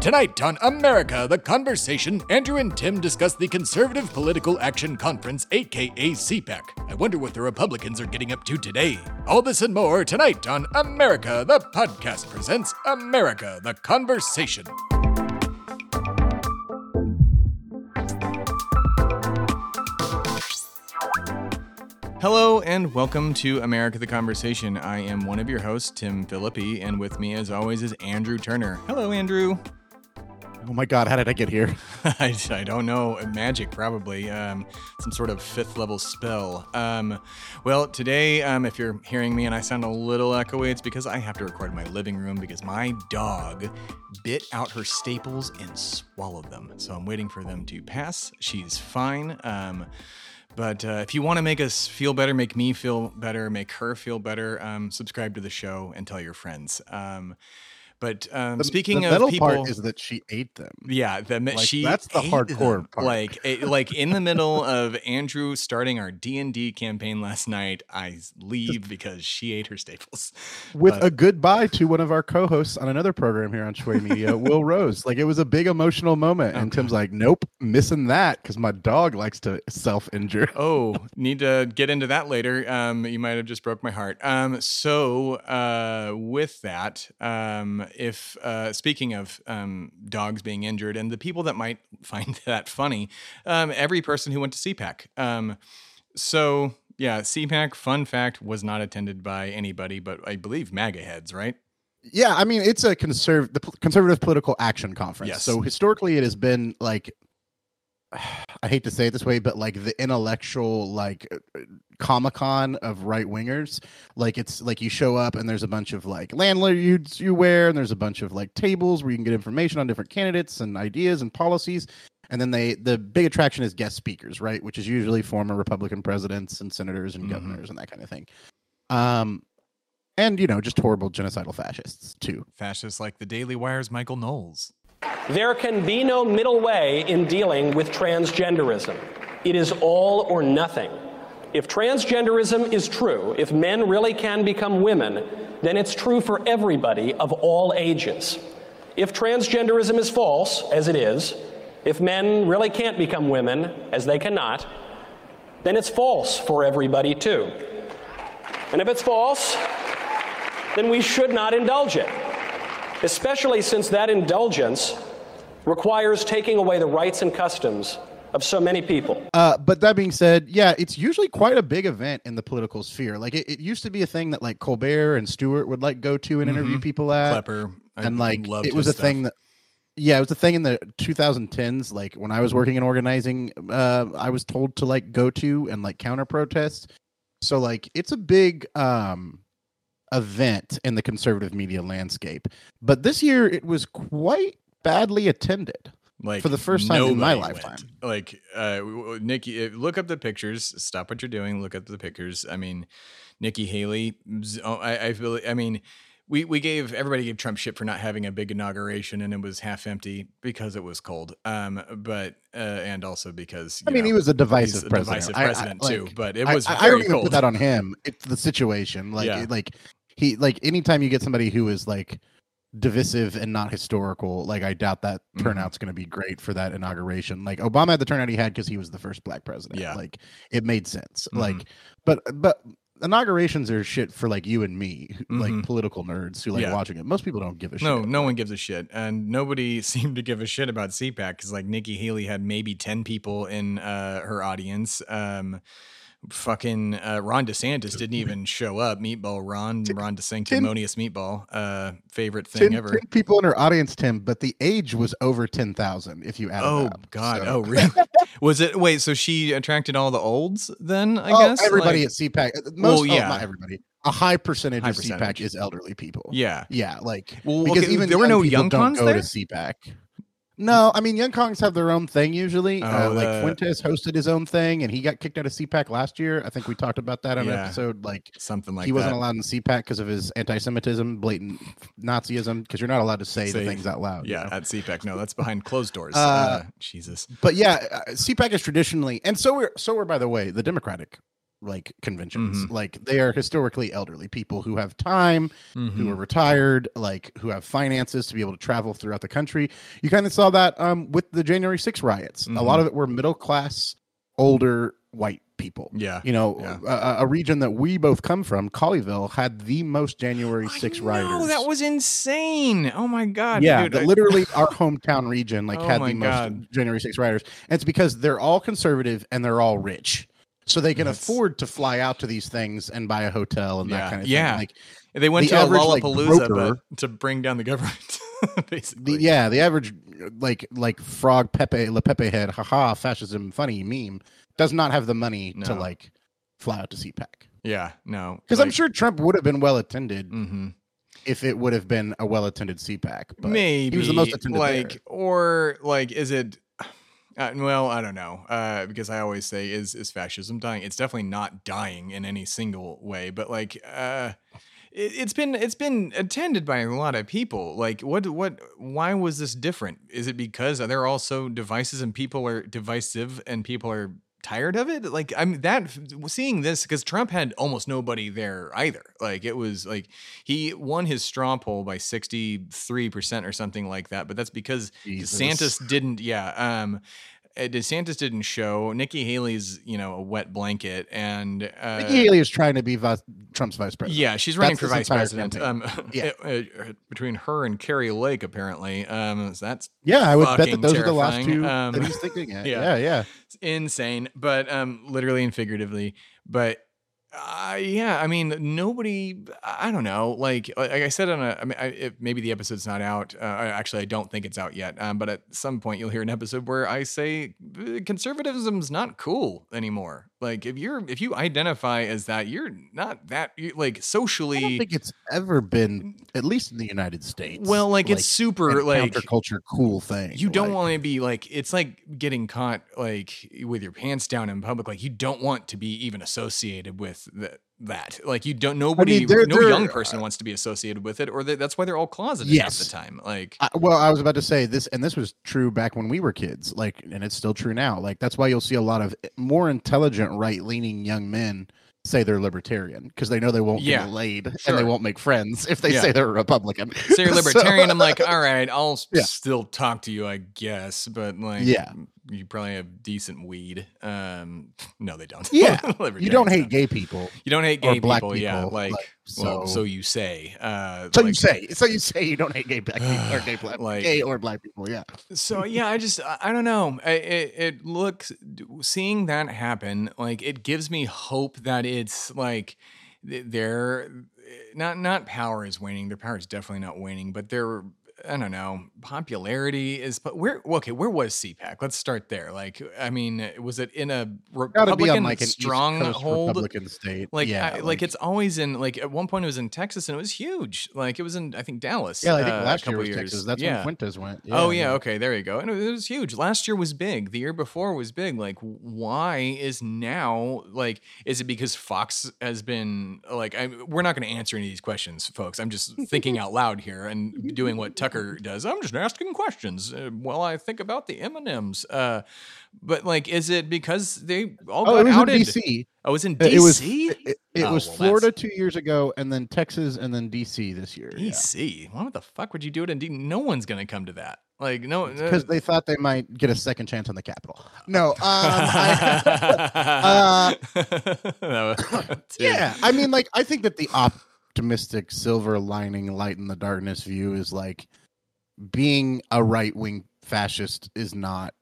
Tonight on America, the conversation, Andrew and Tim discuss the Conservative Political Action Conference, aka CPAC. I wonder what the Republicans are getting up to today. All this and more tonight on America, the podcast presents America, the conversation. Hello and welcome to America the Conversation. I am one of your hosts, Tim Phillippe, and with me, as always, is Andrew Turner. Hello, Andrew. Oh my God, how did I get here? I, I don't know. Magic, probably. Um, some sort of fifth level spell. Um, well, today, um, if you're hearing me and I sound a little echoey, it's because I have to record in my living room because my dog bit out her staples and swallowed them. So I'm waiting for them to pass. She's fine. Um, but uh, if you want to make us feel better, make me feel better, make her feel better, um, subscribe to the show and tell your friends. Um, but um, The- speaking the of people, part is that she ate them. yeah, the, Like, she that's the hardcore them. part. Like, it, like in the middle of Andrew starting our D and D campaign last night, I leave because she ate her staples. With But- a goodbye to one of our co-hosts on another program here on Shway Media, Will Rose. Like it was a big emotional moment, and Okay. Tim's like, "Nope, missing that because my dog likes to self-injure." Oh, need to get into that later. Um, you might have just broke my heart. Um, so uh, with that, um, if uh, speaking of um, dogs being injured and the people that might find that funny, um, every person who went to CPAC. Um, so yeah, CPAC. Fun fact was not attended by anybody, but I believe MAGA heads, right? Yeah, I mean, it's a conserv the conservative political action conference. Yes. So historically, it has been like, I hate to say it this way, but like the intellectual like Comic Con of right wingers. Like it's like you show up and there's a bunch of like landlords you wear, and there's a bunch of like tables where you can get information on different candidates and ideas and policies. And then they the big attraction is guest speakers, right? Which is usually former Republican presidents and senators and Mhm. governors and that kind of thing. Um, and you know just horrible genocidal fascists too. Fascists like the Daily Wire's Michael Knowles. There can be no middle way in dealing with transgenderism. It is all or nothing. If transgenderism is true, if men really can become women, then it's true for everybody of all ages. If transgenderism is false, as it is, if men really can't become women, as they cannot, then it's false for everybody too. And if it's false, then we should not indulge it especially since that indulgence requires taking away the rights and customs of so many people. Uh, but that being said, yeah, it's usually quite a big event in the political sphere. Like it, it used to be a thing that like Colbert and Stewart would like go to and interview Mhm. people at, Klepper. I and like loved it was a his thing that, yeah, it was a thing in the 2010s. Like when I was working in organizing, uh, I was told to like go to and like counter protest. So like it's a big um event in the conservative media landscape. But this year it was quite badly attended. like for the first time in my went. lifetime. Like uh Nikki uh, look up the pictures, stop what you're doing, look up the pictures. I mean, Nikki Haley oh, I I feel I mean, we we gave everybody gave Trump shit for not having a big inauguration and it was half empty because it was cold. Um but uh and also because I mean, he was a divisive a president. divisive I- I- too, like, but it was I, I, very don't even cold. put that on him. It's the situation. Like Yeah. like he like anytime you get somebody who is like divisive and not historical, like I doubt that Mhm. turnout's going to be great for that inauguration. Like Obama had the turnout he had because he was the first black president. Yeah. like it made sense. Mhm. Like, but but inaugurations are shit for like you and me, Mhm. like political nerds who like Yeah. watching it. Most people don't give a shit. No, no one gives a shit, and nobody seemed to give a shit about CPAC because like Nikki Haley had maybe ten people in uh, her audience. Um, fucking uh, Ron DeSantis didn't even show up. Meatball Ron, Ron DeSanctimonious Meatball, uh, favorite thing 10, ever. 10 people in our audience, Tim, but the age was over ten thousand if you add. Oh up. God! So- Oh really? Was it? Wait, so she attracted all the olds then? I oh, guess everybody Like- at CPAC. uh, Most, Well, oh, yeah. not everybody. A high percentage High of percentage. CPAC is elderly people. yeah. yeah, like Well, because okay, even there were no young cons go there. to CPAC. No, I mean young Kongs have their own thing usually. uh, Oh, like the- Fuentes hosted his own thing, and he got kicked out of CPAC last year. I think we talked about that on an episode. Like Something like he wasn't allowed in CPAC because of his anti-Semitism, blatant Nazism. Because you're not allowed to say, Say- the things out loud. you Yeah, know? at CPAC. No, that's behind closed doors. Uh, Uh, Jesus. but yeah, uh, CPAC is traditionally, and so we're so we're by the way the Democratic like conventions. Mhm. Like they are historically elderly people who have time, Mhm. who are retired, like who have finances to be able to travel throughout the country. You kind of saw that um, with the January 6 riots. A lot Mhm. of it were middle class, older white people. yeah. You know, Yeah. a, a region that we both come from, Colleyville, had the most January 6 I rioters. know, that was insane. Oh my god. yeah, dude, the- I- literally our hometown region like Oh had the most January 6 rioters. And it's because they're all conservative and they're all rich. So they can That's- afford to fly out to these things and buy a hotel and Yeah, that kind of yeah. thing. Like they went the to a average, like, Lollapalooza broker- to bring down the government. Basically. the, yeah, the average like like frog Pepe Le Pepe head, haha, fascism funny meme does not have the money to like fly out to CPAC. Yeah, no. Because I'm sure Trump would have been well attended hmm if it would have been a well attended CPAC. But maybe he was the most attended like there. or like is it uh, well i don't know uh, because i always say is is fascism dying? It's definitely not dying in any single way but like uh it, it's been it's been attended by a lot of people. Like what what why was this different? Is it because there are also devices and people are divisive and people are tired of it like i'm that seeing this because trump had almost nobody there either like it was like he won his straw poll by 63% or something like that but that's because Jesus. desantis didn't yeah um DeSantis didn't show. Nikki Haley's, you know, a wet blanket, and uh, Nikki Haley is trying to be vice, Trump's vice president. yeah, she's running That's for vice president. Um, Yeah. uh, uh, between her and Kari Lake, apparently, um, so that's Yeah, I would bet that those are the last two Um, that he's thinking. At. yeah. yeah, yeah. insane, but um, literally and figuratively. But uh, yeah, I mean, nobody. I don't know. Like, like I said on a, I mean, I, if maybe the episode's not out. Uh, I- actually, I don't think it's out yet. Um, but at some point, you'll hear an episode where I say "Uh, conservatism's not cool anymore. Like, if you're if you identify as that, you're not that. You, like I don't socially. think it's ever been, at least in the United States. Well, like, it's super like counterculture cool thing. you don't like- want to be like it's like getting caught like with your pants down in public like you don't want to be even associated with th- that like you don't nobody they're- no they're- young person uh, wants to be associated with it or they, that's why they're all closeted half the time like I, well, I was about to say this, and this was true back when we were kids, like, and it's still true now. Like, that's why you'll see a lot of eh, more intelligent, right-leaning young men say they're libertarian because they know they won't Yeah, get laid and they won't make friends if they Yeah. say they're a Republican. so you're libertarian i'm like all right i'll Yeah. still talk to you i guess but like Yeah. You probably have decent weed um no they don't Yeah, you don't hate gay people. you don't hate gay black people, yeah like, like, well so- so you say uh So like- you say, so you say you don't hate gay black people or gay black, Like- gay or black people. Yeah, So yeah, I just I, I don't know. I, it it looks seeing that happen like it gives me hope that it's like th- their not not power is waning. Their power is definitely not waning, but their I don't know popularity is. But where okay, where was CPAC? Let's start there. Like I mean, was it in a Republican like stronghold? Republican state. Like, yeah, I, like, it's always in like at one point it was in Texas and it was huge. Like it was in I think Dallas. yeah. I think uh, last year was years. Texas. That's yeah. when Fuentes went. oh yeah, okay, there you go. And it, it was huge. Last year was big. The year before was big. Like, why is now like? Is it because Fox has been like? I, we're not going to answer any of these questions, folks. I'm just thinking out loud here and doing what Tucker does. I'm just asking questions uh, while I think about the M and M's. Uh, but like, is it because they all Oh, got it was outed? in DC. Oh, it was in Uh, DC. It was it, it Oh, was well, Florida that's- two years ago, and then Texas, and then DC this year. DC. Why the fuck would you do it in D? No one's going to come to that. Like, no, because they thought they might get a second chance on the Capitol. No, um, I, uh, yeah, I mean, like I think that the optimistic silver lining, light in the darkness view is like being a right wing fascist is not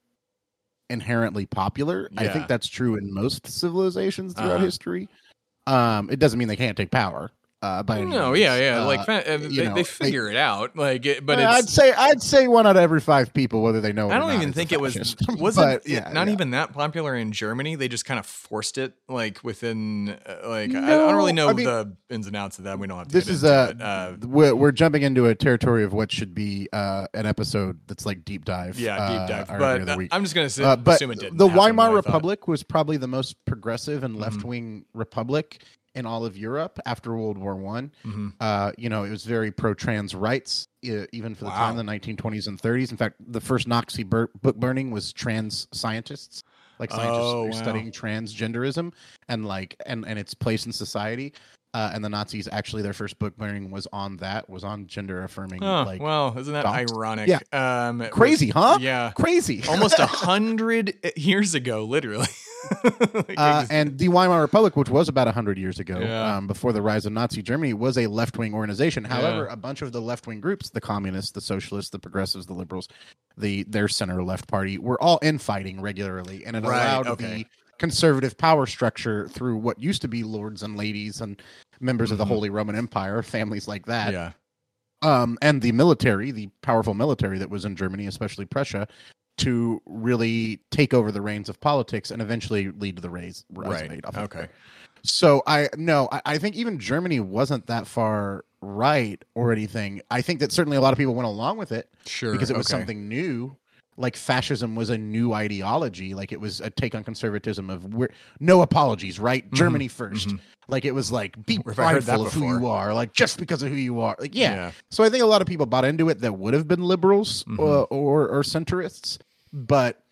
inherently popular. I think that's true in most civilizations throughout Uh-huh. history. Um, it doesn't mean they can't take power. Uh, by any No, means. yeah, yeah. Uh, like uh, they, know, they figure it out. Like, it, but I'd say I'd say one out of every five people, whether they know. It I don't even think it was fascist. was But, it yeah, not yeah. even that popular in Germany. They just kind of forced it like within uh, like I, I don't really know I mean- the ins and outs of that. We don't have to. This is a it. uh, we're, we're jumping into a territory of what should be uh, an episode that's like deep dive. yeah, deep dive. But. I'm just gonna Uh, but assume it didn't. the Weimar but I thought- Republic was probably the most progressive and Mhm. left wing republic in all of Europe after World War One. Mhm. Uh, you know, it was very pro trans rights, even for the time Wow. in the 1920s and 30s. In fact, the first Nazi bur- book burning was trans scientists. like scientists Oh, wow. studying transgenderism and like and and its place in society. Uh, and the Nazis actually their first book learning was on that was on gender affirming Oh, like well, isn't that ironic? Yeah. Um, crazy, was- huh? Yeah. Crazy. Almost a hundred years ago, literally. Like, Uh, and the Weimar Republic, which was about a 100 years ago, Yeah. um, before the rise of Nazi Germany, was a left wing organization. However, a bunch of the left wing groups, the communists, the socialists, the progressives, the liberals, the their center left party, were all infighting regularly. And it Right, allowed okay. the conservative power structure through what used to be lords and ladies and members of the Mhm. Holy Roman Empire, families like that, yeah. um, and the military, the powerful military that was in Germany, especially Prussia, to really take over the reins of politics and eventually lead to the of Right. Okay. So I no, I, I think even Germany wasn't that far right or anything. I think that certainly a lot of people went along with it Sure. because it was okay. something new. Like fascism was a new ideology. Like it was a take on conservatism of we're, no apologies, right? Germany 1st mhm. Like it was like be Where have I heard that prideful of who you are. Like just because of who you are. Like yeah. Yeah. So I think a lot of people bought into it that would have been liberals Mhm. uh, or or centrists, but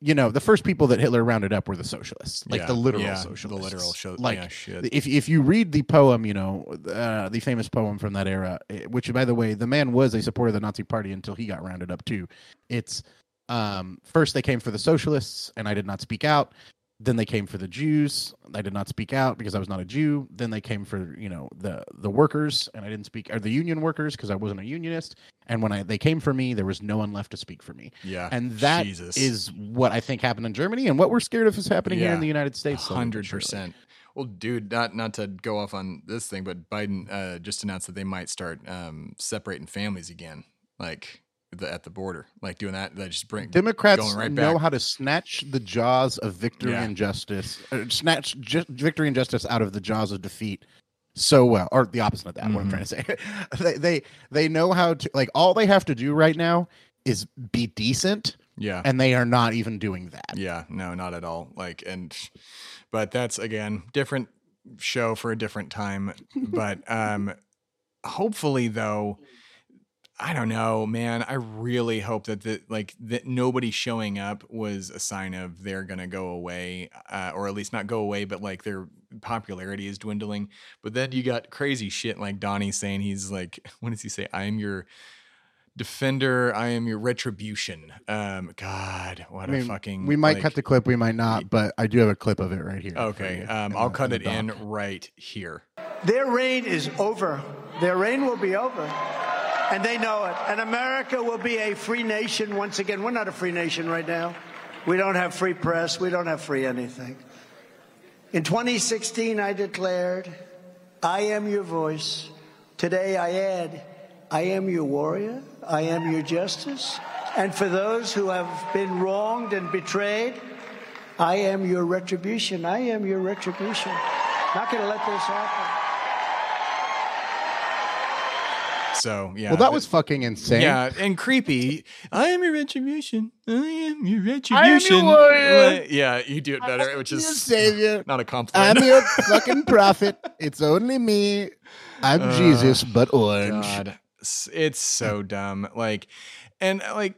you know, the first people that Hitler rounded up were the socialists, like Yeah, the literal yeah, socialists. The literal show. Like yeah, shit. if if you read the poem, you know, uh, the famous poem from that era, eh, which by the way, the man was a supporter of the Nazi Party until he got rounded up too. It's um, first they came for the socialists, and I did not speak out. Then they came for the Jews. I did not speak out because I was not a Jew. Then they came for you know the the workers, and I didn't speak or the union workers because I wasn't a unionist. And when I they came for me, there was no one left to speak for me. yeah. And that is Jesus. what I think happened in Germany, and what we're scared of is happening here in the United States. Hundred percent. Well, dude, not not to go off on this thing, but Biden uh, just announced that they might start um, separating families again, like the, at the border, like doing that. They just bring Democrats going right know back. how to snatch the jaws of victory Yeah. and justice, snatch ju- victory and justice out of the jaws of defeat so well, or the opposite of that. What I'm trying to say, they, they they know how to like all they have to do right now is be decent, yeah, and they are not even doing that. yeah, no, not at all. Like, and but that's again different show for a different time. but um, hopefully, though. I don't know, man. I really hope that the like that nobody showing up was a sign of they're gonna go away, uh, or at least not go away, but like their popularity is dwindling. But then you got crazy shit like Donnie saying he's like, what does he say? I am your defender. I am your retribution. Um, God, what I mean, a fucking. we might like- cut the clip, we might not, but I do have a clip of it right here. Okay, um, I'll the- cut the it in right here. Their reign is over. Their reign will be over. And they know it. And America will be a free nation once again. We're not a free nation right now. We don't have free press. We don't have free anything. In 2016, I declared, I am your voice. Today, I add, I am your warrior. I am your justice. And for those who have been wronged and betrayed, I am your retribution. I am your retribution. Not going to let this happen. So yeah. Well, that th- was fucking insane. Yeah, and creepy. I am your retribution. I am your retribution. I warrior. Like, yeah, you do it better, which Your is savior. not a compliment. I'm your fucking prophet. It's only me. I'm Uh, Jesus, but orange. God, it's so dumb. Like, and like,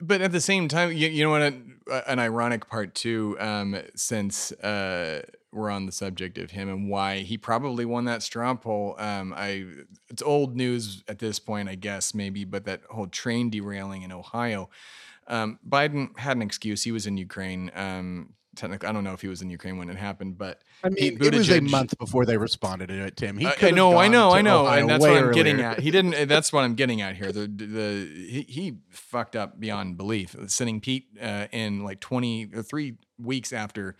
but at the same time, you, you know what? An, an ironic part too, um, since uh, we're on the subject of him and why he probably won that straw poll. Um, I it's old news at this point, I guess maybe, but that whole train derailing in Ohio. Um, Biden had an excuse. He was in Ukraine. Um, technically, I don't know if he was in Ukraine when it happened, but I mean, Pete it was a month before they responded to it, Tim. He I- I know, I know, I know, Ohio and that's what I'm getting at. He didn't. uh, That's what I'm getting at here. The the he, he fucked up beyond belief, sending Pete uh, in like 20 or three weeks after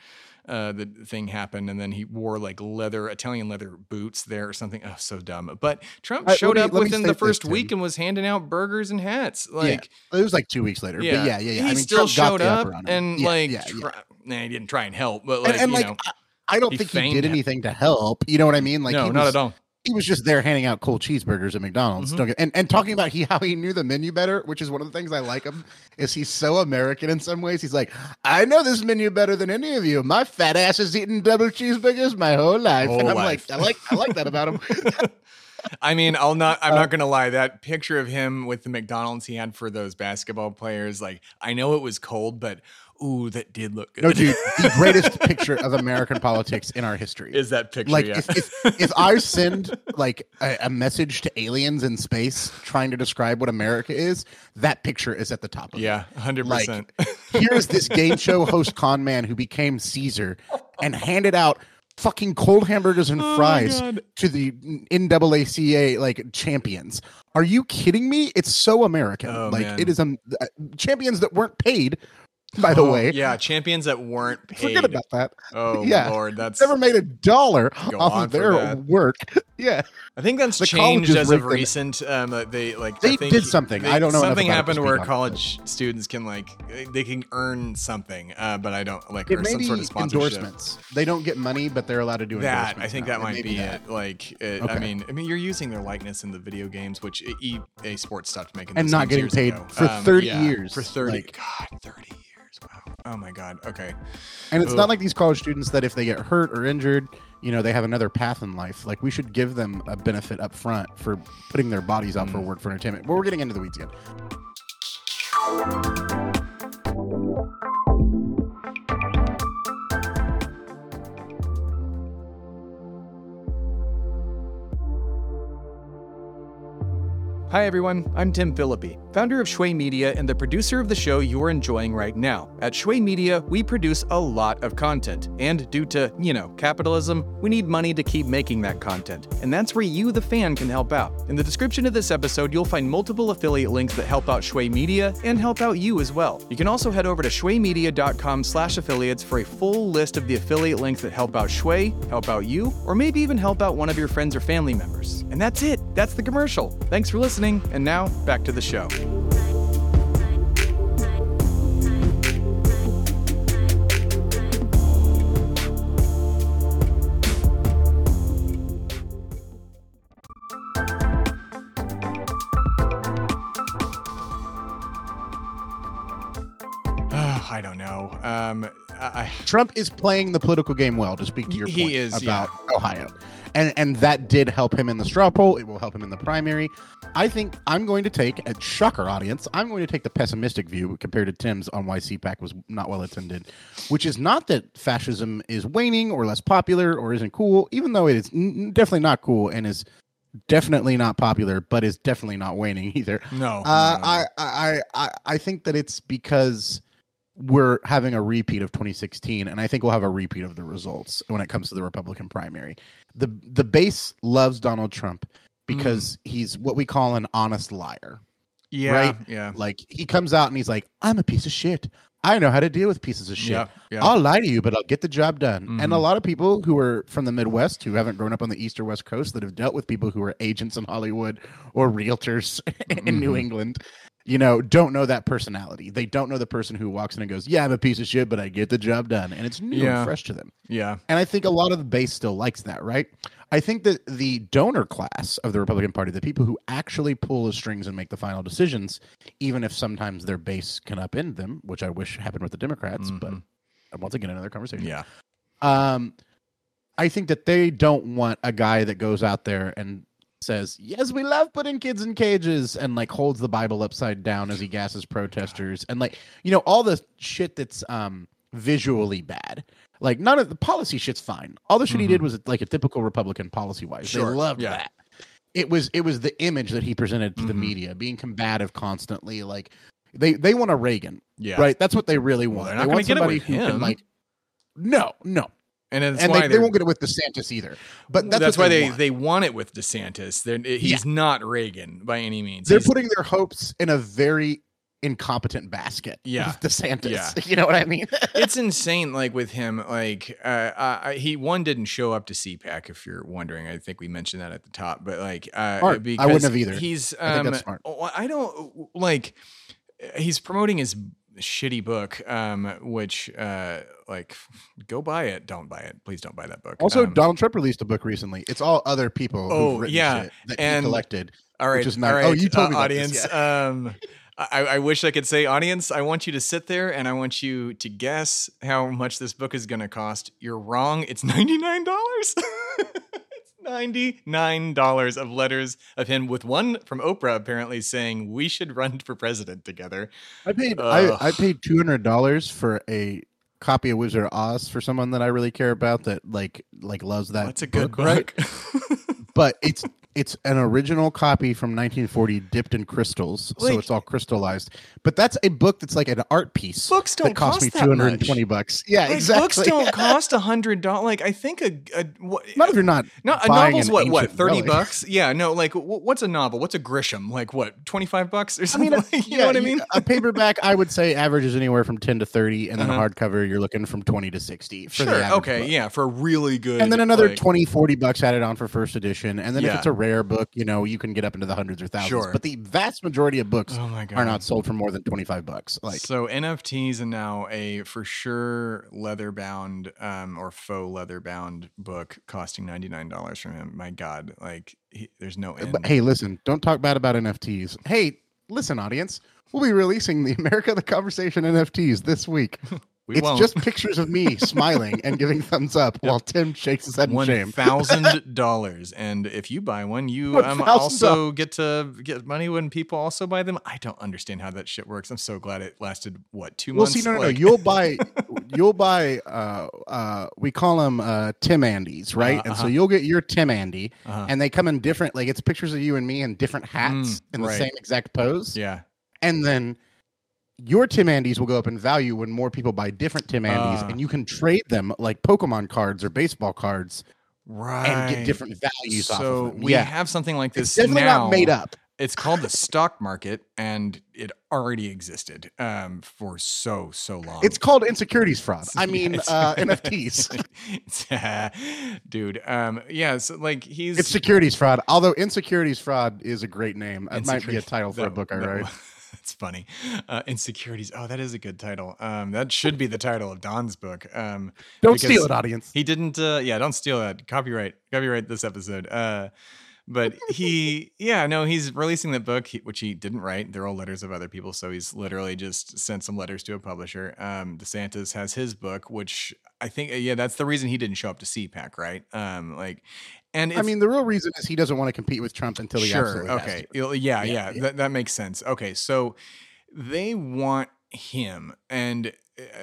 uh, the thing happened, and then he wore like leather Italian leather boots there or something. Oh, so dumb. But Trump showed up me within the first week and was handing out burgers and hats. Like. yeah, it was like two weeks later. Yeah, but yeah, yeah, yeah. He I mean, still Trump showed up him. and Yeah, like, yeah, try, nah, he didn't try and help, but like, and, and you like, know, I, I don't think he did anything to help. You know what I mean? Like, no, he not at all. He was just there handing out cold cheeseburgers at McDonald's. Mhm. Don't get, and, and talking about he how he knew the menu better, which is one of the things I like him. Is he's so American in some ways? He's like, I know this menu better than any of you. My fat ass has eaten double cheeseburgers my whole life, Whole and I'm life. like, I like, I like that about him. I mean, I'll not. I'm not gonna lie. That picture of him with the McDonald's he had for those basketball players, like I know it was cold, but ooh, that did look good. No, dude, the greatest picture of American politics in our history is that picture? like yeah. if, if if I send like a, a message to aliens in space trying to describe what America is, that picture is at the top. Of it. yeah, hundred like percent. here's this game show host con man who became Caesar and handed out fucking cold hamburgers and Oh fries to the NCAA like champions. Are you kidding me? It's so American. Oh, like man. it is um, uh, champions that weren't paid. By the Oh, way, yeah, champions that weren't paid. forget about that. Oh Yeah. lord, that's. Never made a dollar off of their that. work. yeah. I think that's the changed as of recent. Um, they like. They did something. I don't know Something about it to happened where it, college students can like they can earn something, uh, but I don't like It or some sort of sponsorship. endorsements. They don't get money, but they're allowed to do That I think now. that might be that. it. Like, it, I mean, I mean, you're using their likeness in the video games, which EA Sports stopped making, And not getting paid ago. Um, for 30 yeah, years, For thirty, like- God, thirty years. Wow. Oh my God. Okay. And it's Ugh. not like these college students that if they get hurt or injured, you know, they have another path in life. Like we should give them a benefit up front for putting their bodies out Mm. for work for entertainment. But we're getting into the weeds again. Hi everyone, I'm Tim Phillippe, founder of Shway Media and the producer of the show you're enjoying right now. At Shway Media, we produce a lot of content, and due to, you know, capitalism, we need money to keep making that content. And that's where you, the fan, can help out. In the description of this episode, you'll find multiple affiliate links that help out Shway Media and help out you as well. You can also head over to shwaymedia.com slash affiliates for a full list of the affiliate links that help out Shway, help out you, or maybe even help out one of your friends or family members. And that's it. That's the commercial. Thanks for listening, and now back to the show. I don't know. Um, I, Trump is playing the political game well, to speak to your He point is, about Ohio. And and that did help him in the straw poll. It will help him in the primary. I think I'm going to take a shocker audience. I'm going to take the pessimistic view compared to Tim's on why CPAC was not well attended, which is not that fascism is waning or less popular or isn't cool, even though it is n- definitely not cool and is definitely not popular, but is definitely not waning either. no. Uh, no, no, no. I, I I I think that it's because we're having a repeat of 2016, and I think we'll have a repeat of the results when it comes to the Republican primary. the The base loves Donald Trump because he's what we call an honest liar. yeah, right? yeah, Like he comes out and he's like, "I'm a piece of shit. I know how to deal with pieces of shit. yeah, yeah. I'll lie to you, but I'll get the job done. And a Mhm. lot of people who are from the Midwest, who haven't grown up on the East or West Coast, that have dealt with people who are agents in Hollywood or realtors in New Mhm. England, you know, don't know that personality. They don't know the person who walks in and goes, "Yeah, I'm a piece of shit, but I get the job done," and it's new Yeah. and fresh to them. yeah. And I think a lot of the base still likes that, right? I think that the donor class of the Republican Party, the people who actually pull the strings and make the final decisions, even if sometimes their base can upend them, which I wish happened with the Democrats, but Mhm. once again, another conversation. Yeah. Um, I think that they don't want a guy that goes out there and says, "Yes, we love putting kids in cages," and like holds the Bible upside down as he gasses protesters, and like you know all the shit that's um visually bad. Like none of the policy shit's fine. All the shit he did was like a typical Republican policy wise. Mm-hmm. Sure, They loved yeah. that. It was it was the image that he presented to the Mhm. media, being combative constantly. Like they they want a Reagan, Yeah. right? That's what they really Well, want. they're not gonna want somebody who him. can like. No, no, And and why they, they won't get it with DeSantis either. But that's, that's, why they, want. they want it with DeSantis. They're, he's not Reagan by any means. they're He's- putting their hopes in a very incompetent basket. Yeah. with DeSantis. Yeah. you know what I mean. it's insane. Like with him, like uh, I, he one didn't show up to CPAC. If you're wondering, I think we mentioned that at the top. But like, uh, Smart. I wouldn't have either. He's I think um, that's smart. oh, I don't like. He's promoting his shitty book, um, which uh, like go buy it. Don't buy it. Please don't buy that book. also, Um, Donald Trump released a book recently. It's all other people. Oh, who've written yeah, shit that and- he collected. All right, which is nice. all right. Oh, you told uh, me audience. Um, I, I wish I could say, audience. I want you to sit there and I want you to guess how much this book is going to cost. You're wrong. It's ninety nine dollars. it's $99 of letters of him with one from Oprah apparently saying we should run for president together. I paid. I, I paid two hundred dollars for a copy of Wizard of Oz for someone that I really care about that like like loves that. That's a good book, right? book. But it's it's an original copy from 1940 dipped in crystals, Like- so it's all crystallized. But that's a book that's like an art piece. Books don't that cost, cost me that 220 bucks. Yeah, Like, exactly. Books don't cost a hundred dollars. Like I think a, a what, Not if you're not. No, a novel's what? What? Thirty relic. bucks? Yeah, no. Like, wh- what's a novel? What's a Grisham? Like, what? Twenty five bucks or I something? mean, like, you yeah, know what I mean? A paperback, I would say, averages anywhere from 10 to 30, and then Uh-huh. a hardcover, you're looking from 20 to 60. For the Sure. Okay. book. Yeah, for a really good. and then another like- 20 40 bucks added on for first edition and then if it's a rare book you know you can get up into the hundreds or thousands Sure. but the vast majority of books Oh are not sold for more than 25 bucks like so NFTs and now a for sure leather bound um, or faux leather bound book costing ninety nine dollars from him. My God, like he, there's no end. but hey listen don't talk bad about nfts hey listen audience we'll be releasing the america the conversation nfts this week we it's won't. just pictures of me smiling and giving thumbs up while tim shakes his head in shame thousand dollars, and if you buy one, you um, $1,000. also get to get money when people also buy them. I don't understand how that shit works. I'm so glad it lasted what two well months. see no no, no you'll buy you'll buy uh uh we call them uh tim andys right Uh, and so uh-huh. you'll get your tim andy Uh-huh. and they come in different like it's pictures of you and me in different hats Mm, in the right. same exact pose yeah, and then your tim andys will go up in value when more people buy different tim andys Ah. and you can trade them like pokemon cards or baseball cards right. and get different values off So of them we yeah have something like this. it's definitely now. not made up It's called the stock market, and it already existed um, for so so long. it's called insecurities fraud i mean Yes. uh nfts dude. Um, yeah, so like he's it's securities fraud although insecurities fraud is a great name it might be a title for a book i write It's funny. Uh, insecurities. Oh, that is a good title. Um, that should be the title of Don's book. Um, don't steal it audience He didn't. Uh, yeah, don't steal that. Copyright. Copyright this episode. Uh, but he, yeah, no, he's releasing the book, he, which he didn't write. They're all letters of other people, so he's literally just sent some letters to a publisher. Um, DeSantis has his book, which I think, uh, yeah, that's the reason he didn't show up to CPAC, right? Um, like, and I mean, the real reason is he doesn't want to compete with Trump until he sure. Okay. Yeah, Yeah, yeah. That that makes sense. Okay. So they want him and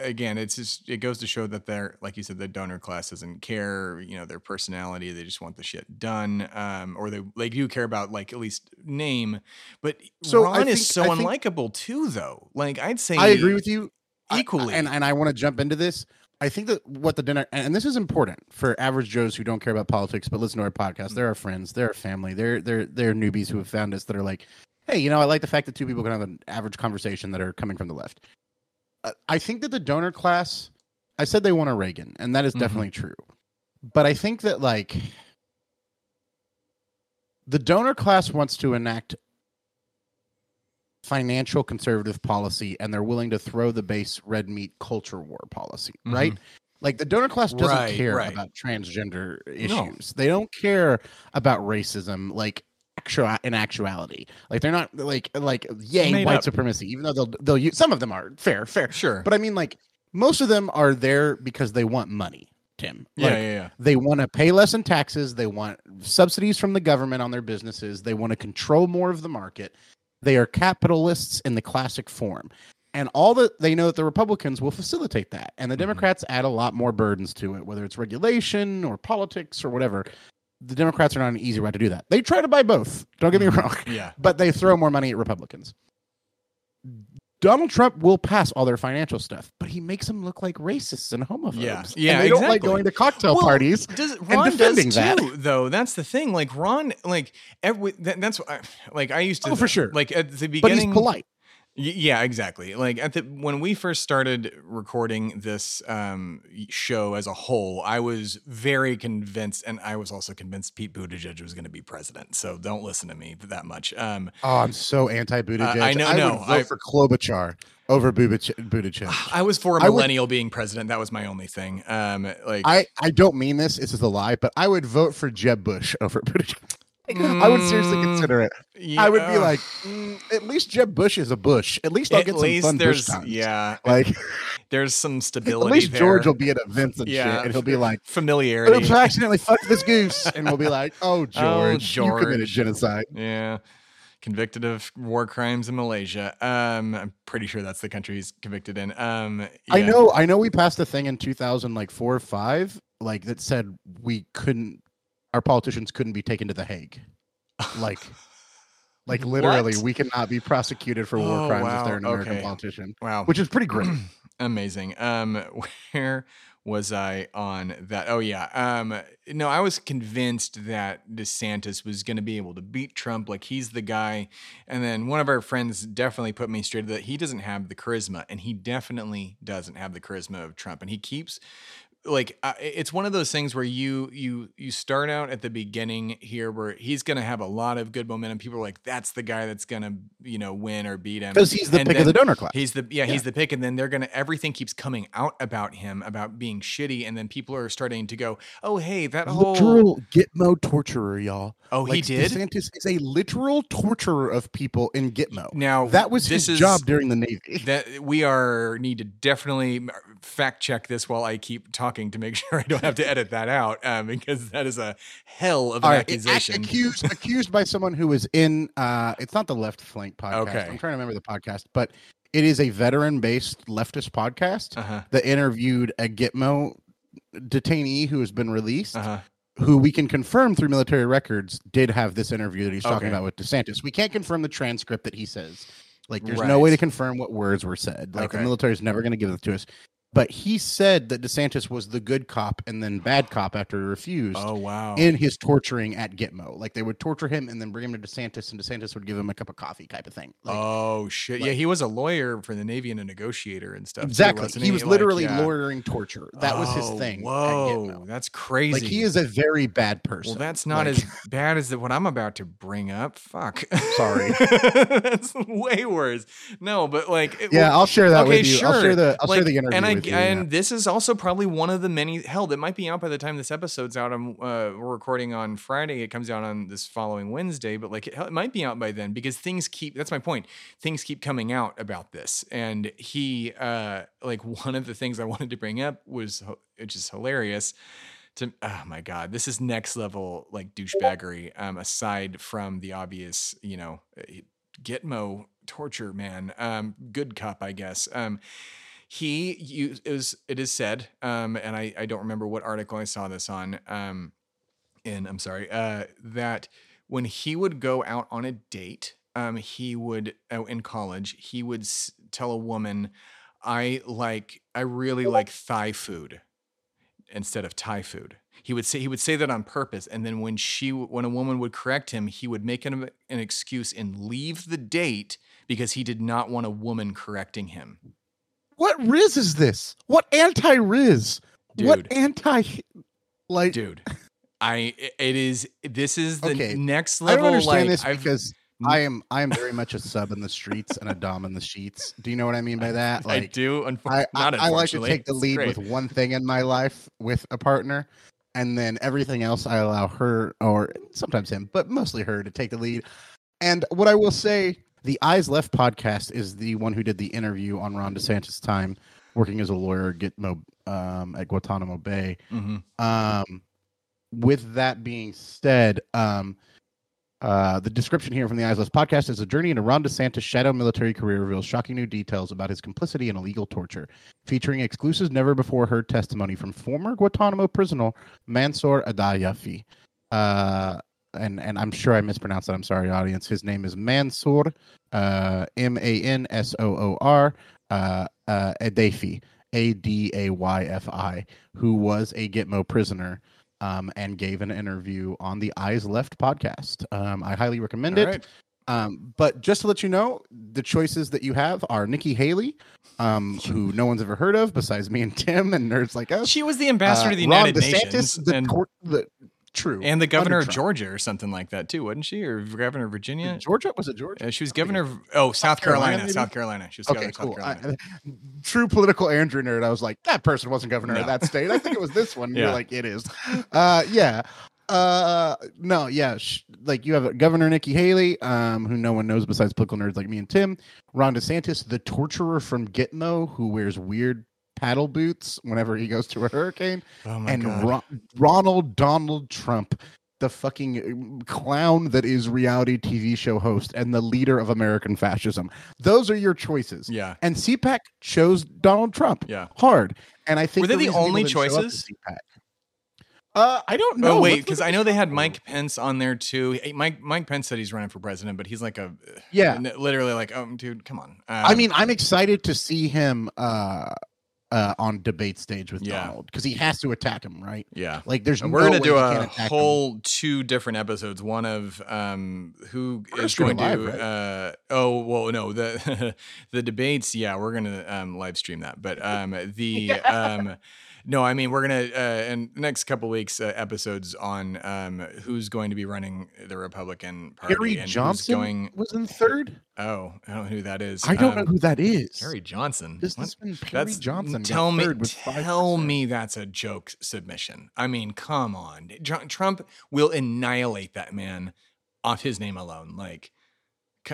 again it's just it goes to show that they're like you said the donor class doesn't care you know their personality they just want the shit done um or they they do care about like at least name but So I ron is so I think- unlikable too though like i'd say I agree with you I- equally and and I want to jump into this. I think that what the dinner and this is important for average Joes who don't care about politics but listen to our podcast. They're our friends, they're our family, they're they're they're newbies who have found us that are like, hey, you know, I like the fact that two people can have an average conversation that are coming from the left. Uh, I think that the donor class, I said they want a Reagan, and that is Mhm. definitely true. But I think that like the donor class wants to enact financial conservative policy and they're willing to throw the base red meat culture war policy, mm-hmm. right? Like the donor class doesn't Right, care right. about transgender No. issues. They don't care about racism like actual in actuality. Like they're not like like yay Made white up. supremacy even though they'll they'll use some of them are fair fair. sure But I mean like most of them are there because they want money, Tim. yeah yeah yeah they want to pay less in taxes. They want subsidies from the government on their businesses. They want to control more of the market. They are capitalists in the classic form. And all that they know that the Republicans will facilitate that. And the Mhm. Democrats add a lot more burdens to it, whether it's regulation or politics or whatever. The Democrats are not an easy route to do that. They try to buy both. Don't get me Mhm. wrong. yeah But they throw more money at Republicans. Donald Trump will pass all their financial stuff, but he makes them look like racists and homophobes. Yeah. And Yeah, they don't like going to cocktail Well, parties. Does Ron does defending too, that. though? That's the thing. Like Ron, like every that, that's I, like I used oh, to. Oh, for sure. Like at the beginning, But he's polite. Yeah, exactly. Like at the when we first started recording this um show as a whole, I was very convinced, and I was also convinced Pete Buttigieg was going to be president. So don't listen to me that much. Um, Oh, I'm so anti Buttigieg. I know- I no, would vote I- for Klobuchar over Buttigieg. I was for a I would- millennial being president. That was my only thing. Um, like I, I don't mean this. This is a lie, but I would vote for Jeb Bush over Buttigieg. I would seriously Mm, consider it. yeah, I would be like, mm, at least Jeb Bush is a Bush. At least I'll at get some fun there's Bush times. yeah, Like there's some stability. at least there. George will be at events and Yeah, shit, and he'll be like, familiarity. "Oops, I accidentally fucked this goose," and we'll be like, "Oh, George, you committed genocide." Yeah. Convicted of war crimes in Malaysia. Um, I'm pretty sure that's the country he's convicted in. Um, I know, I know. We passed a thing in 2000, like four or five, like that said we couldn't, our politicians couldn't be taken to the Hague, like, like literally, What? we cannot be prosecuted for war Oh, crimes wow, if they're an American okay. politician, Wow. which is pretty great. Amazing. Um, where was I on that? Oh yeah. Um, no, I was convinced that DeSantis was going to be able to beat Trump. Like he's the guy. And then one of our friends definitely put me straight that he doesn't have the charisma, and he definitely doesn't have the charisma of Trump. And he keeps like uh, it's one of those things where you you you start out at the beginning here where he's going to have a lot of good momentum people are like that's the guy that's going to you know win or beat him Because he's the And pick of the donor class. He's the yeah, he's the pick, and then they're gonna everything keeps coming out about him about being shitty, and then people are starting to go, oh hey, that whole literal Gitmo torturer, y'all. oh he did DeSantis is a literal torturer of people in Gitmo. now That was his is, job during the Navy. That we are need to definitely fact check this while I keep talking to make sure I don't have to edit that out um, because that is a hell of an right, ac- accusation. accused accused by someone who was in uh it's not the left flank podcast. Okay. I'm trying to remember the podcast, but it is a veteran based leftist podcast uh-huh, that interviewed a Gitmo detainee who has been released, uh-huh. who we can confirm through military records did have this interview that he's talking Okay. about with DeSantis. We can't confirm the transcript that he says. Like there's no way to confirm what words were said. Like the Okay. military is never going to give it to us. But he said that DeSantis was the good cop and then bad cop after he refused Oh wow. in his torturing at Gitmo. Like they would torture him and then bring him to DeSantis, and DeSantis would give him a cup of coffee, type of thing. Like, oh shit! yeah, he was a lawyer for the Navy and a negotiator and stuff. too, exactly. wasn't He was Like, literally yeah. lawyering torture. That was his Oh, thing. at Whoa, Gitmo. that's crazy. Like he is a very bad person. Well, that's not Like, as bad as the, what I'm about to bring up. Fuck. Sorry. that's way worse. No, but like, it- Yeah, well, I'll share that okay, with you. sure. I'll share the I'll share the interview and I and this is also probably one of the many. Hell, that might be out by the time this episode's out. I'm uh, we're recording on Friday. It comes out on this following Wednesday, but like it, it might be out by then because things keep. That's my point. Things keep coming out about this, and he uh like one of the things I wanted to bring up was which is hilarious to oh my god this is next level like douchebaggery um aside from the obvious you know uh, gitmo torture man um good cop i guess um he it was it is said um and i i don't remember what article i saw this on um in i'm sorry uh that when he would go out on a date um he would oh, in college he would s- tell a woman i like i really like thai food instead of Thai food. He would say he would say that on purpose, and then when she when a woman would correct him, he would make an, an excuse and leave the date because he did not want a woman correcting him. What Riz is this? What anti Riz? What anti like Dude, I it is this is the Okay, next I level. don't understand like, this I've- because I am I am very much a sub in the streets and a dom in the sheets. Do you know what I mean by that? I Like do. I, Unfortunately, I, not I like to take the lead with one thing in my life with a partner, and then everything else I allow her or sometimes him, but mostly her to take the lead. And what I will say, the Eyes Left podcast is the one who did the interview on Ron DeSantis' time working as a lawyer at Gitmo um, at Guantanamo Bay. Mhm. Um, with that being said, um, uh, the description here from the Eyes Left podcast is a journey into Ron DeSantis' shadow military career reveals shocking new details about his complicity in illegal torture, featuring exclusive never before heard testimony from former Guantanamo prisoner Mansoor Adayfi. Uh, and and I'm sure I mispronounced that. I'm sorry, audience. His name is Mansoor, uh, M A N S O O R, uh, uh, Adayfi, A D A Y F I, who was a Gitmo prisoner um, and gave an interview on the Eyes Left podcast. Um, I highly recommend All it. right. Um, but just to let you know, the choices that you have are Nikki Haley, um, who no one's ever heard of besides me and Tim and nerds like us. She was the ambassador Uh, to the Ron United DeSantis, Nations the, and, the true, and the governor of Georgia or something like that too, wasn't she? Or governor of Virginia? Georgia was it Georgia? Uh, she was governor of oh South Carolina, Carolina. South Carolina. She was Okay, governor of South cool. Carolina. I, true political Andrew nerd. I was like, that person wasn't governor No. of that state. I think it was this one. Yeah. You're like, it is. Uh, yeah. Uh, no, yeah. Sh- like you have Governor Nikki Haley, um, who no one knows besides political nerds like me and Tim. Ron DeSantis, the torturer from Gitmo, who wears weird paddle boots whenever he goes to a hurricane, Oh my and god. Ron- Ronald Donald Trump, the fucking clown that is reality TV show host and the leader of American fascism. Those are your choices. yeah. And CPAC chose Donald Trump Yeah. hard. And I think Were they the people only didn't show up to choices? Uh, I don't know. Oh wait, because I know they had. Mike Pence on there too. Mike Mike Pence said he's running for president, but he's like a Yeah. literally like, oh, dude, come on. I Um, mean, I'm excited to see him uh, uh, on debate stage with Yeah. Donald because he has to attack him, right? yeah. Like, there's And no we're gonna way do a can't him. whole two different episodes. One of um who We're gonna is going it to live, right? uh oh well no the the debates yeah we're gonna um live stream that but um the um no I mean we're gonna uh in the next couple weeks uh, episodes on um who's going to be running the Republican Party Harry and Johnson going was in third. oh I don't know who that is I don't Um, know who that is. Harry Johnson This has been Johnson. Tell me, tell me that's a joke submission. I mean, come on, Tr- Trump will annihilate that man off his name alone. Like,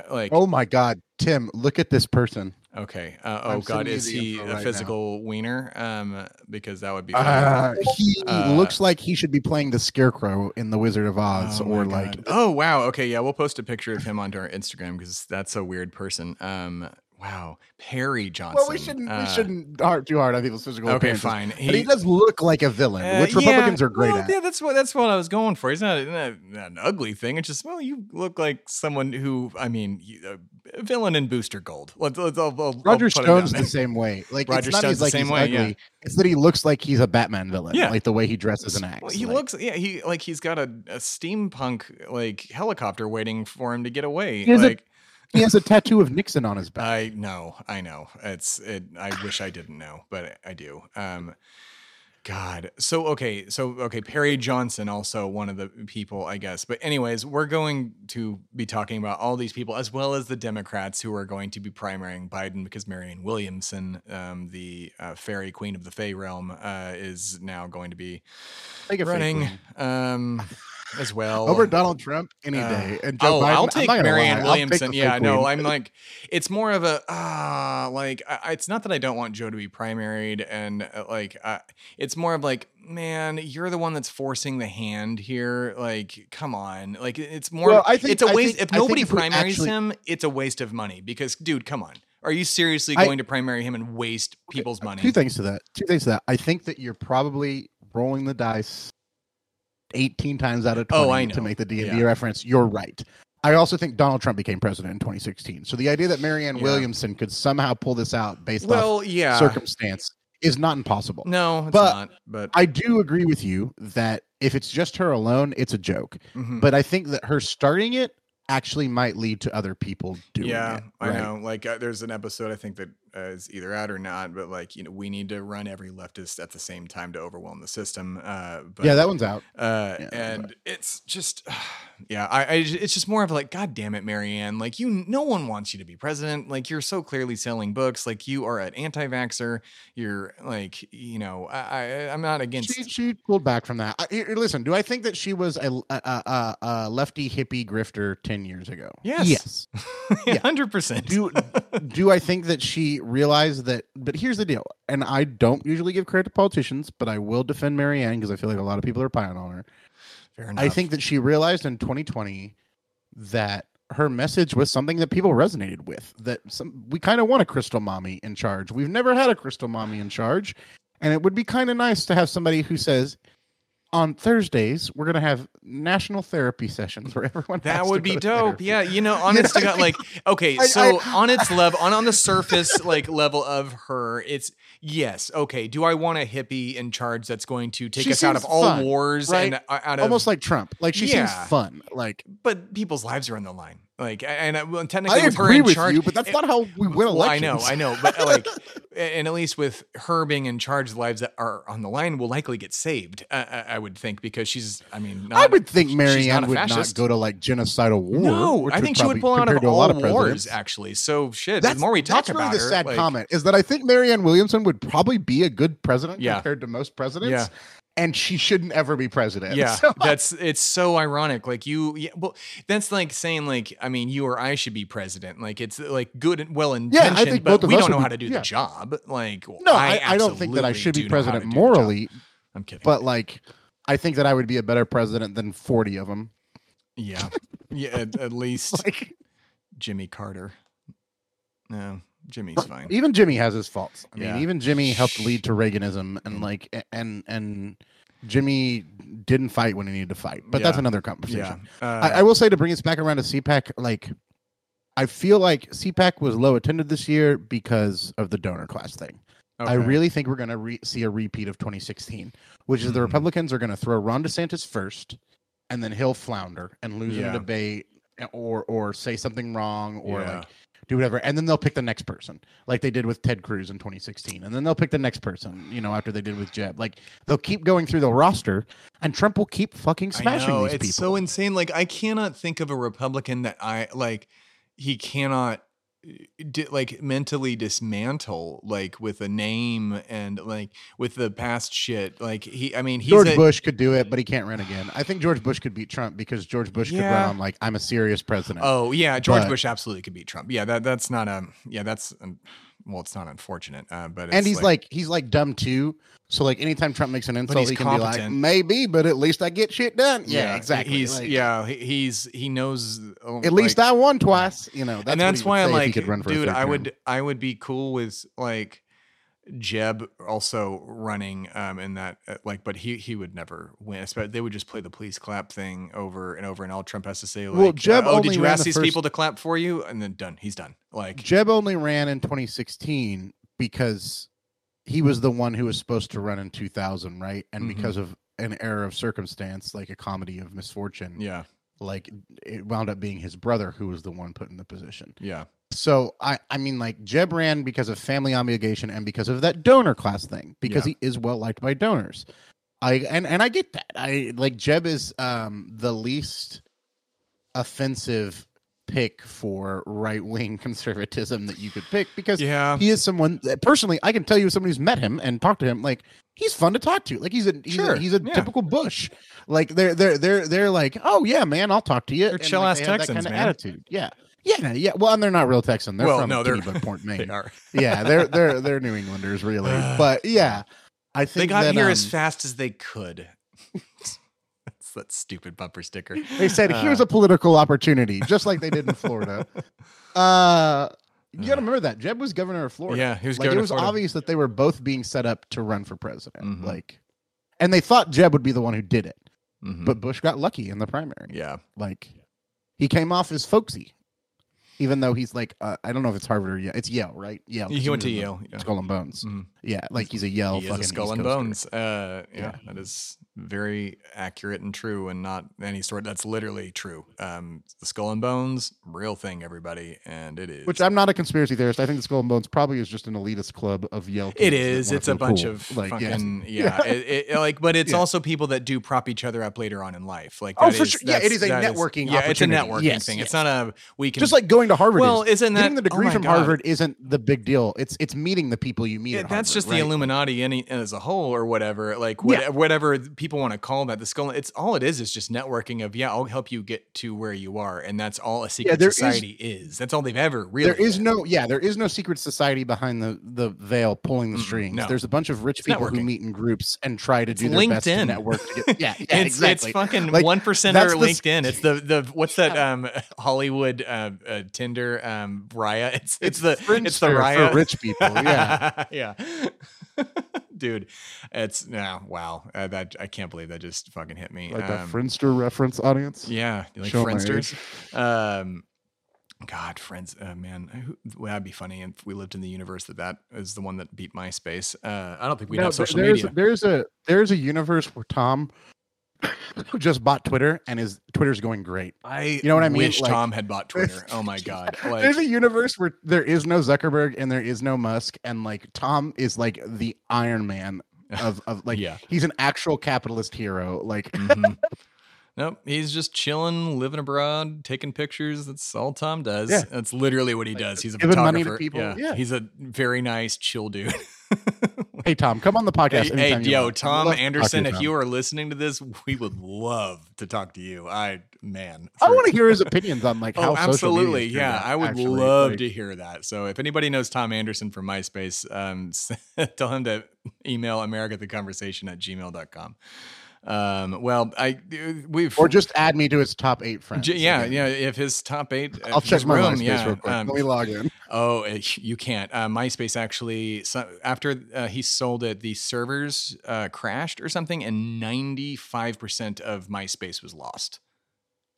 like, Oh my God, Tim! Look at this person. Okay. Uh, oh I'm God, is he a right now. physical wiener? Um, because that would be. Uh, he Uh, looks like he should be playing the Scarecrow in The Wizard of Oz, Oh or like oh wow, okay, yeah, we'll post a picture of him onto our Instagram because that's a weird person. Um, wow, Perry Johnson. Well, we shouldn't Uh, we shouldn't hard too hard on people's physical appearance. Okay, appearances. fine. but he does look like a villain, Uh, which yeah, Republicans are great well, at. Yeah, that's what that's what I was going for. It's not, not, not an ugly thing. It's just well, you look like someone who I mean, you, a villain in Booster Gold. Let's, let's I'll, I'll, I'll Roger put it down Stone's the same way. Like Roger it's not Stone's he's the same he's way, ugly. yeah. It's that he looks like he's a Batman villain. Yeah. Like the way he dresses and acts. Well, he Like, looks yeah he like he's got a, a steampunk like helicopter waiting for him to get away. He has a- like he has a tattoo of Nixon on his back. I know, I know. It's it. I wish I didn't know, but I do. Um, God. So okay. So okay. Perry Johnson, also one of the people, I guess. But anyways, we're going to be talking about all these people as well as the Democrats who are going to be primarying Biden because Marianne Williamson, um, the uh, fairy queen of the Fey realm, uh, is now going to be Like a fake running um, as well. over Donald Trump any Uh, day. And Joe oh, Biden, I'll take Marianne I'll take Williamson. Yeah, no, queen. I'm like, it's more of a ah, like I, I- it's not that I don't want Joe to be primaried, and uh, like uh, it's more of like, man, you're the one that's forcing the hand here. Like, come on, like it's more. Well, I think- it's a waste. think- if nobody if primaries actually- him, it's a waste of money because, dude, come on. Are you seriously I- going to primary him and waste people's money? Two things to that. Two things to that. I think that you're probably rolling the dice 18 times out of 20 Oh, I to make the D&D Yeah. reference. You're right. I also think Donald Trump became president in 2016. So the idea that Marianne Yeah. Williamson could somehow pull this out based Well, off yeah. circumstance is not impossible. no, it's But not. But I do agree with you that if it's just her alone, it's a joke. mhm. But I think that her starting it actually might lead to other people doing it. yeah, it. I know. Like, uh, there's an episode I think that is either out or not, but like, you know, we need to run every leftist at the same time to overwhelm the system. Uh, but, yeah, that one's out. Uh, yeah, and it's just, yeah, I, I, it's just more of like, God damn it, Marianne. Like, you, no one wants you to be president. Like, you're so clearly selling books. Like, you are an anti-vaxxer. You're like, you know, I, I I'm not against. She, she pulled back from that. I, here, listen, do I think that she was a, a, a, a lefty hippie grifter 10 years ago? Yes. Yes. Yeah. hundred percent. Do, do I think that she realized that? But here's the deal. And I don't usually give credit to politicians, but I will defend Marianne because I feel like a lot of people are piling on her. Fair enough. I think that she realized in 2020 that her message was something that people resonated with. That some we kind of want a crystal mommy in charge. We've never had a crystal mommy in charge, and it would be kind of nice to have somebody who says, "On Thursdays, we're going to have national therapy sessions where everyone." That would be dope. therapy." Yeah, you know, honest to God, like, okay, I- so I- on its level, on on the surface, like level of her, it's yes, okay. Do I want a hippie in charge that's going to take us out of all fun, wars right? and out of Almost like Trump. Like she Yeah. seems fun. Like but people's lives are on the line. Like, and, and well, technically, I with her agree in with charge, you, but that's it- not how we win well, I know, I know, but uh, like, and at least with her being in charge, the lives that are on the line will likely get saved. Uh, I I would think because she's, I mean, not, I would think Marianne not would not go to like genocidal war. No, I think she would pull out of compared to a all lot of wars. presidents. Actually, so shit. That's the more we talk really about the her, sad like- comment is that I think Marianne Williamson would probably be a good president Yeah. compared to most presidents. Yeah. And she shouldn't ever be president. Yeah, So, that's it's so ironic. Like you, yeah, well, that's like saying like I mean, you or I should be president. Like it's like good and well intentioned, think but both of we don't know would how to do yeah. the job. Like no, I, I don't think that I should be do know how to president do the job. morally, I'm kidding, but like, I think that I would be a better president than 40 of them. yeah, yeah, at, at least Like, Jimmy Carter. No, Jimmy's fine. even Jimmy has his faults. I Yeah. mean, even Jimmy helped lead to Reaganism, and Mm. like, and and Jimmy didn't fight when he needed to fight. But that's Yeah. another Yeah, conversation. uh, I, I will say to bring us back around to CPAC, like, I feel like CPAC was low attended this year because of the donor class thing. I really think we're going to re- see a repeat of 2016, which is the Mhm. Republicans are going to throw Ron DeSantis first, and then he'll flounder and lose in a debate, eh, or or say something wrong, or Yeah. like do whatever, and then they'll pick the next person, like they did with Ted Cruz in 2016, and then they'll pick the next person, you know, after they did with Jeb. Like they'll keep going through the roster, and Trump will keep fucking smashing I know, these it's people. so insane. Like I cannot think of a Republican that I like. He cannot di- like mentally dismantle like with a name and like with the past shit. Like he, I mean, he's George a, Bush could do it, but he can't run again. I think George Bush could beat Trump because George Bush could run on like I'm a serious president. Oh yeah, George But- Bush absolutely could beat Trump. Yeah, that that's not a yeah that's um, well, it's not unfortunate, uh, but it's and he's like, he's like dumb too. So like anytime Trump makes an insult, he can be like, maybe, but at least I get shit done. Yeah, exactly. He's Like, yeah, he- he's he knows uh, At least like- I won twice. You know, that's and that's why I'm say if he like, could run for a dude, I would I would be cool with like Jeb also running um in that uh, like, but he he would never win. They would just play the please clap thing over and over, and all Trump has to say like, Well, Jeb "Oh, did you ask the these first- people to clap for you?" And then done, he's done. Like, Jeb only ran in 2016 because he was the one who was supposed to run in 2000, right? And Mhm. because of an error of circumstance, like a comedy of misfortune, yeah, like it wound up being his brother who was the one put in the position. yeah, So I, I mean, like Jeb ran because of family obligation and because of that donor class thing, because Yeah. he is well liked by donors. I and and I get that. I like Jeb is um the least offensive pick for right wing conservatism that you could pick because yeah. he is someone that personally I can tell you as somebody who's met him and talked to him like he's fun to talk to like he's a he's Sure, a, he's a yeah. typical Bush like they're they're they're they're like oh yeah man I'll talk to you They're chill like, ass have that Texans, kind of man. attitude yeah yeah yeah. Well and they're not real Texan. They're well, from no, they're they Maine. are. yeah they're they're they're New Englanders really. But yeah I think They got that, here as um, fast as they could. That's that stupid bumper sticker. they said here's Uh, a political opportunity just like they did in Florida. Uh you gotta remember that. Jeb was governor of Florida. Yeah, he was like it was obvious that they were both being set up to run for president Mhm. like and they thought jeb would be the one who did it. Mhm. but bush got lucky in the primary. Yeah, like he came off as folksy even though he's like uh, i don't know if it's harvard or yale it's yale right yale he went to Yale. Yeah. skull and bones Mhm. yeah like he's a yale he fucking skull East and Coaster. bones. Uh, yeah, Yeah. that is very accurate and true, and not any sort. That's literally true. Um, the skull and bones, real thing, everybody, and it is. which i'm not a conspiracy theorist i think the skull and bones probably is just an elitist club of yale It is. It's a bunch cool. of like yeah. fucking yeah. It, it- like, but it's Yeah. also people that do prop each other up later on in life. Like, Oh, that for sure. Yeah, it is a networking yeah, it's a networking Yes, thing. yes. It's not a we can just like going to harvard Well, is. isn't that getting the oh degree my from God. harvard isn't the big deal it's it's meeting the people you meet Yeah, at that's Harvard, just right? the Illuminati any, as a whole, or whatever. Like Yeah. what, whatever people want to call that. The skull. It's all it is. Is just networking of yeah. I'll help you get to where you are, and that's all a secret is- society is. That's all they've ever really. There is no, yeah, there is no secret society behind the the veil pulling the strings. no. There's a bunch of rich It's people who meet in groups and try to It's do their best to LinkedIn. network. To get, yeah, yeah, it's, exactly. it's fucking Like, one percenter that's the LinkedIn. It's the the what's that um Hollywood uh, uh Tinder um Raya. It's it's, the it's the Raya for rich people. Yeah, yeah. Dude, it's now wow. Uh, that I can't believe that just fucking hit me. like that Um, Friendster reference audience. Yeah, like Show Friendsters. Um, God, friends, uh, man, who, well, that'd be funny if we lived in the universe that that is the one that beat MySpace. Uh, I don't think we'd No, have social there's, media. There's a there's a universe where Tom just bought Twitter and his Twitter's going great. I you know what I mean? Wish Like- Tom had bought Twitter. Oh my god! Like, there's a universe where there is no Zuckerberg and there is no Musk, and like Tom is like the Iron Man of of like yeah. he's an actual capitalist hero. Like Mhm. Nope, he's just chilling, living abroad, taking pictures. That's all Tom does. Yeah. That's literally what he does. He's a giving money to photographer. people. Yeah. Yeah. he's a very nice, chill dude. Hey Tom, come on the podcast. Hey, hey, yo, want. Tom love to talk to Anderson, if you are listening to this, we would love to talk to you. I man, I want to hear his opinions on like how Oh, social absolutely. is Yeah, turned I would actually. love Like, to hear that. So if anybody knows Tom Anderson from MySpace, um, tell him to email americatheconversation at gmail.com. Um, well, I we've Or just add me to his top eight friends. J- yeah, yeah. If his top eight, I'll if check my room, MySpace yeah. real quick. um, Let me log in. Oh, it, you can't. Uh, MySpace actually, so after uh, he sold it, the servers uh, crashed or something, and ninety-five percent of MySpace was lost.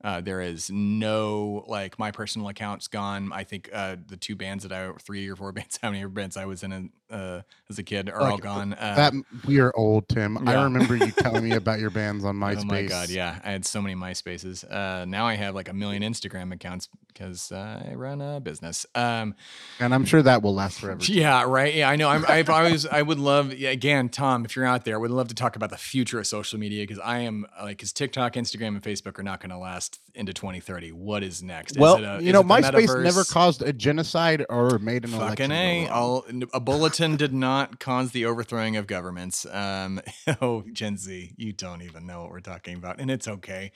Uh, there is no like my personal account's gone. I think uh, the two bands that I, three or four bands, how many bands I was in uh, as a kid, are all gone. Uh, That we are old, Tim. I remember you telling me about your bands on MySpace. Oh my god, yeah, I had so many MySpaces. Uh, now I have like a million Instagram accounts because I run a business. Um, And I'm sure that will last forever. Yeah, right. Yeah, I know. I'm, I've always, I would love, yeah, again, Tom, if you're out there, I would love to talk about the future of social media because I am like, because TikTok, Instagram, and Facebook are not going to last into 2030. What is next? Is Well, it a- you know, MySpace never caused a genocide or made an Fucking election. a, all, a bulletin did not cause the overthrowing of governments. Um, oh, Gen Z, you don't even know what we're talking about, and it's okay.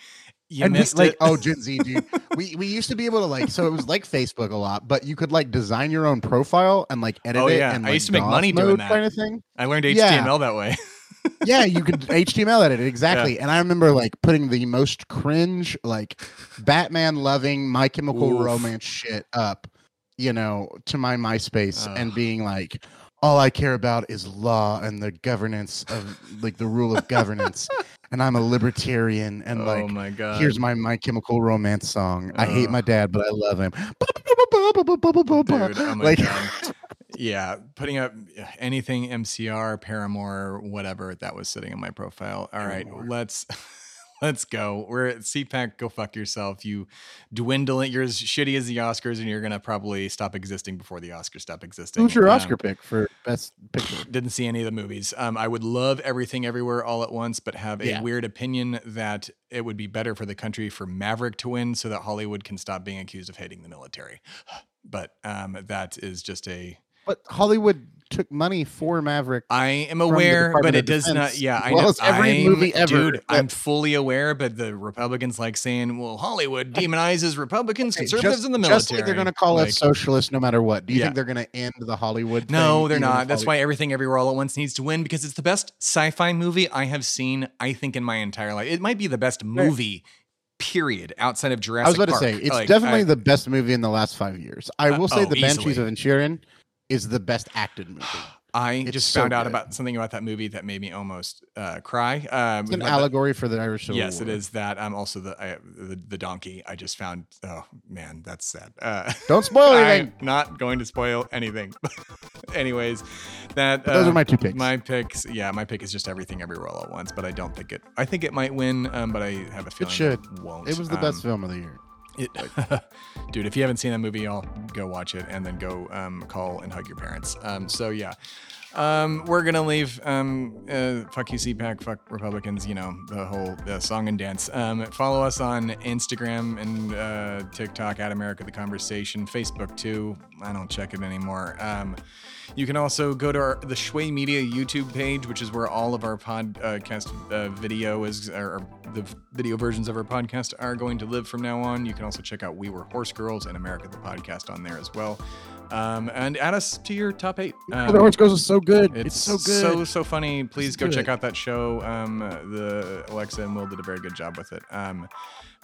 You and we, missed like, it. oh, Gen Z, dude. we we used to be able to like, so it was like Facebook a lot, but you could like design your own profile and like edit Oh, it. yeah. and, I used to make money doing that. kind of thing. I learned yeah. HTML that way. yeah, you could HTML edit it exactly. And I remember like putting the most cringe, like Batman loving My Chemical Oof. Romance shit up, you know, to my MySpace and being like, all I care about is law and the governance of like the rule of governance. and I'm a libertarian and oh like my god. here's my My Chemical Romance song. I hate my dad, but I love him. Dude, oh like. Yeah, putting up uh, anything MCR, Paramore, whatever that was sitting in my profile. All right, let's let's go. We're at CPAC. Go fuck yourself. You dwindle it. You're as shitty as the Oscars, and you're gonna probably stop existing before the Oscars stop existing. who's your Um, Oscar pick for best picture? didn't see any of the movies. Um, I would love everything everywhere all at once, but have a Yeah. weird opinion that it would be better for the country for Maverick to win so that Hollywood can stop being accused of hating the military. But um, that is just a But Hollywood took money for Maverick. I am aware, but it does not. Yeah, I well know. every I'm- movie ever dude. I'm fully aware, but the Republicans like saying, "Well, Hollywood demonizes Republicans, Hey, conservatives, in the military." just like they're going to call Like, us socialists no matter what. Do you Yeah. think they're going to end the Hollywood? No, thing, they're not. That's why everything everywhere all at once needs to win because it's the best sci-fi movie I have seen. I think in my entire life, it might be the best movie. Period. Outside of Jurassic I was about Park. to say it's Like, definitely I- the best movie in the last five years. I Uh, will say oh, the Banshees easily. of Inisherin is the best acted movie. I It's just so found out good. about something about that movie that made me almost uh, cry. Um, It's an allegory for the Irish Civil Yes, it War. is that. Um, also the, I, the the donkey. I just found. Oh man, that's sad. Uh, Don't spoil anything. I'm not going to spoil anything. Anyways, that But those uh, are my two picks. My picks. Yeah, my pick is just everything everywhere all at once. But I don't think it. I think it might win. Um, but I have a feeling it should. won't. It was the best Um, film of the year. It, dude, if you haven't seen that movie, I'll go watch it and then go um, call and hug your parents. Um, so yeah, um, we're gonna leave. Um, uh, fuck you, CPAC. Fuck Republicans. You know the whole uh, song and dance. Um, follow us on Instagram and uh, TikTok at America the Conversation. Facebook too. I don't check it anymore. You can also go to our, the Shway Media YouTube page, which is where all of our podcast uh, video is, or the video versions of our podcast are going to live from now on. You can also check out We Were Horse Girls and America the Podcast on there as well. Um, and add us to your top eight. Um, the Horse Girls is so good. it's, It's, so good. so so funny. Please Let's go do check out that show. Um, the Alexa and Will did a very good job with it. Um,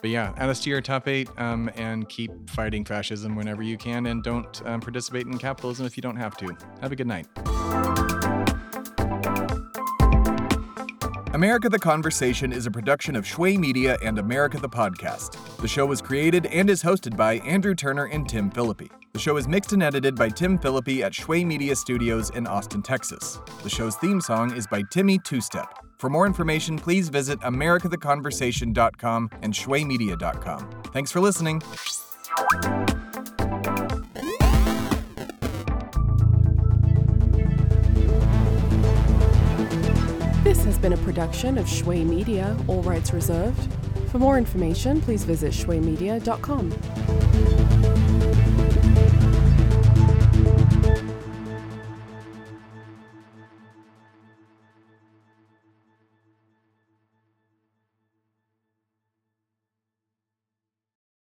but yeah, add us to your top eight. Um, and keep fighting fascism whenever you can, and don't um, participate in capitalism if you don't have to. Have a good night. America the Conversation is a production of Shway Media and America the Podcast. The show was created and is hosted by Andrew Turner and Tim Phillippe. The show is mixed and edited by Tim Phillippe at Shway Media Studios in Austin, Texas. The show's theme song is by Timmy Two Step. For more information, please visit americatheconversation.com and shwaymedia.com. Thanks for listening. This has been a production of Shway Media, all rights reserved. For more information, please visit shwaymedia.com.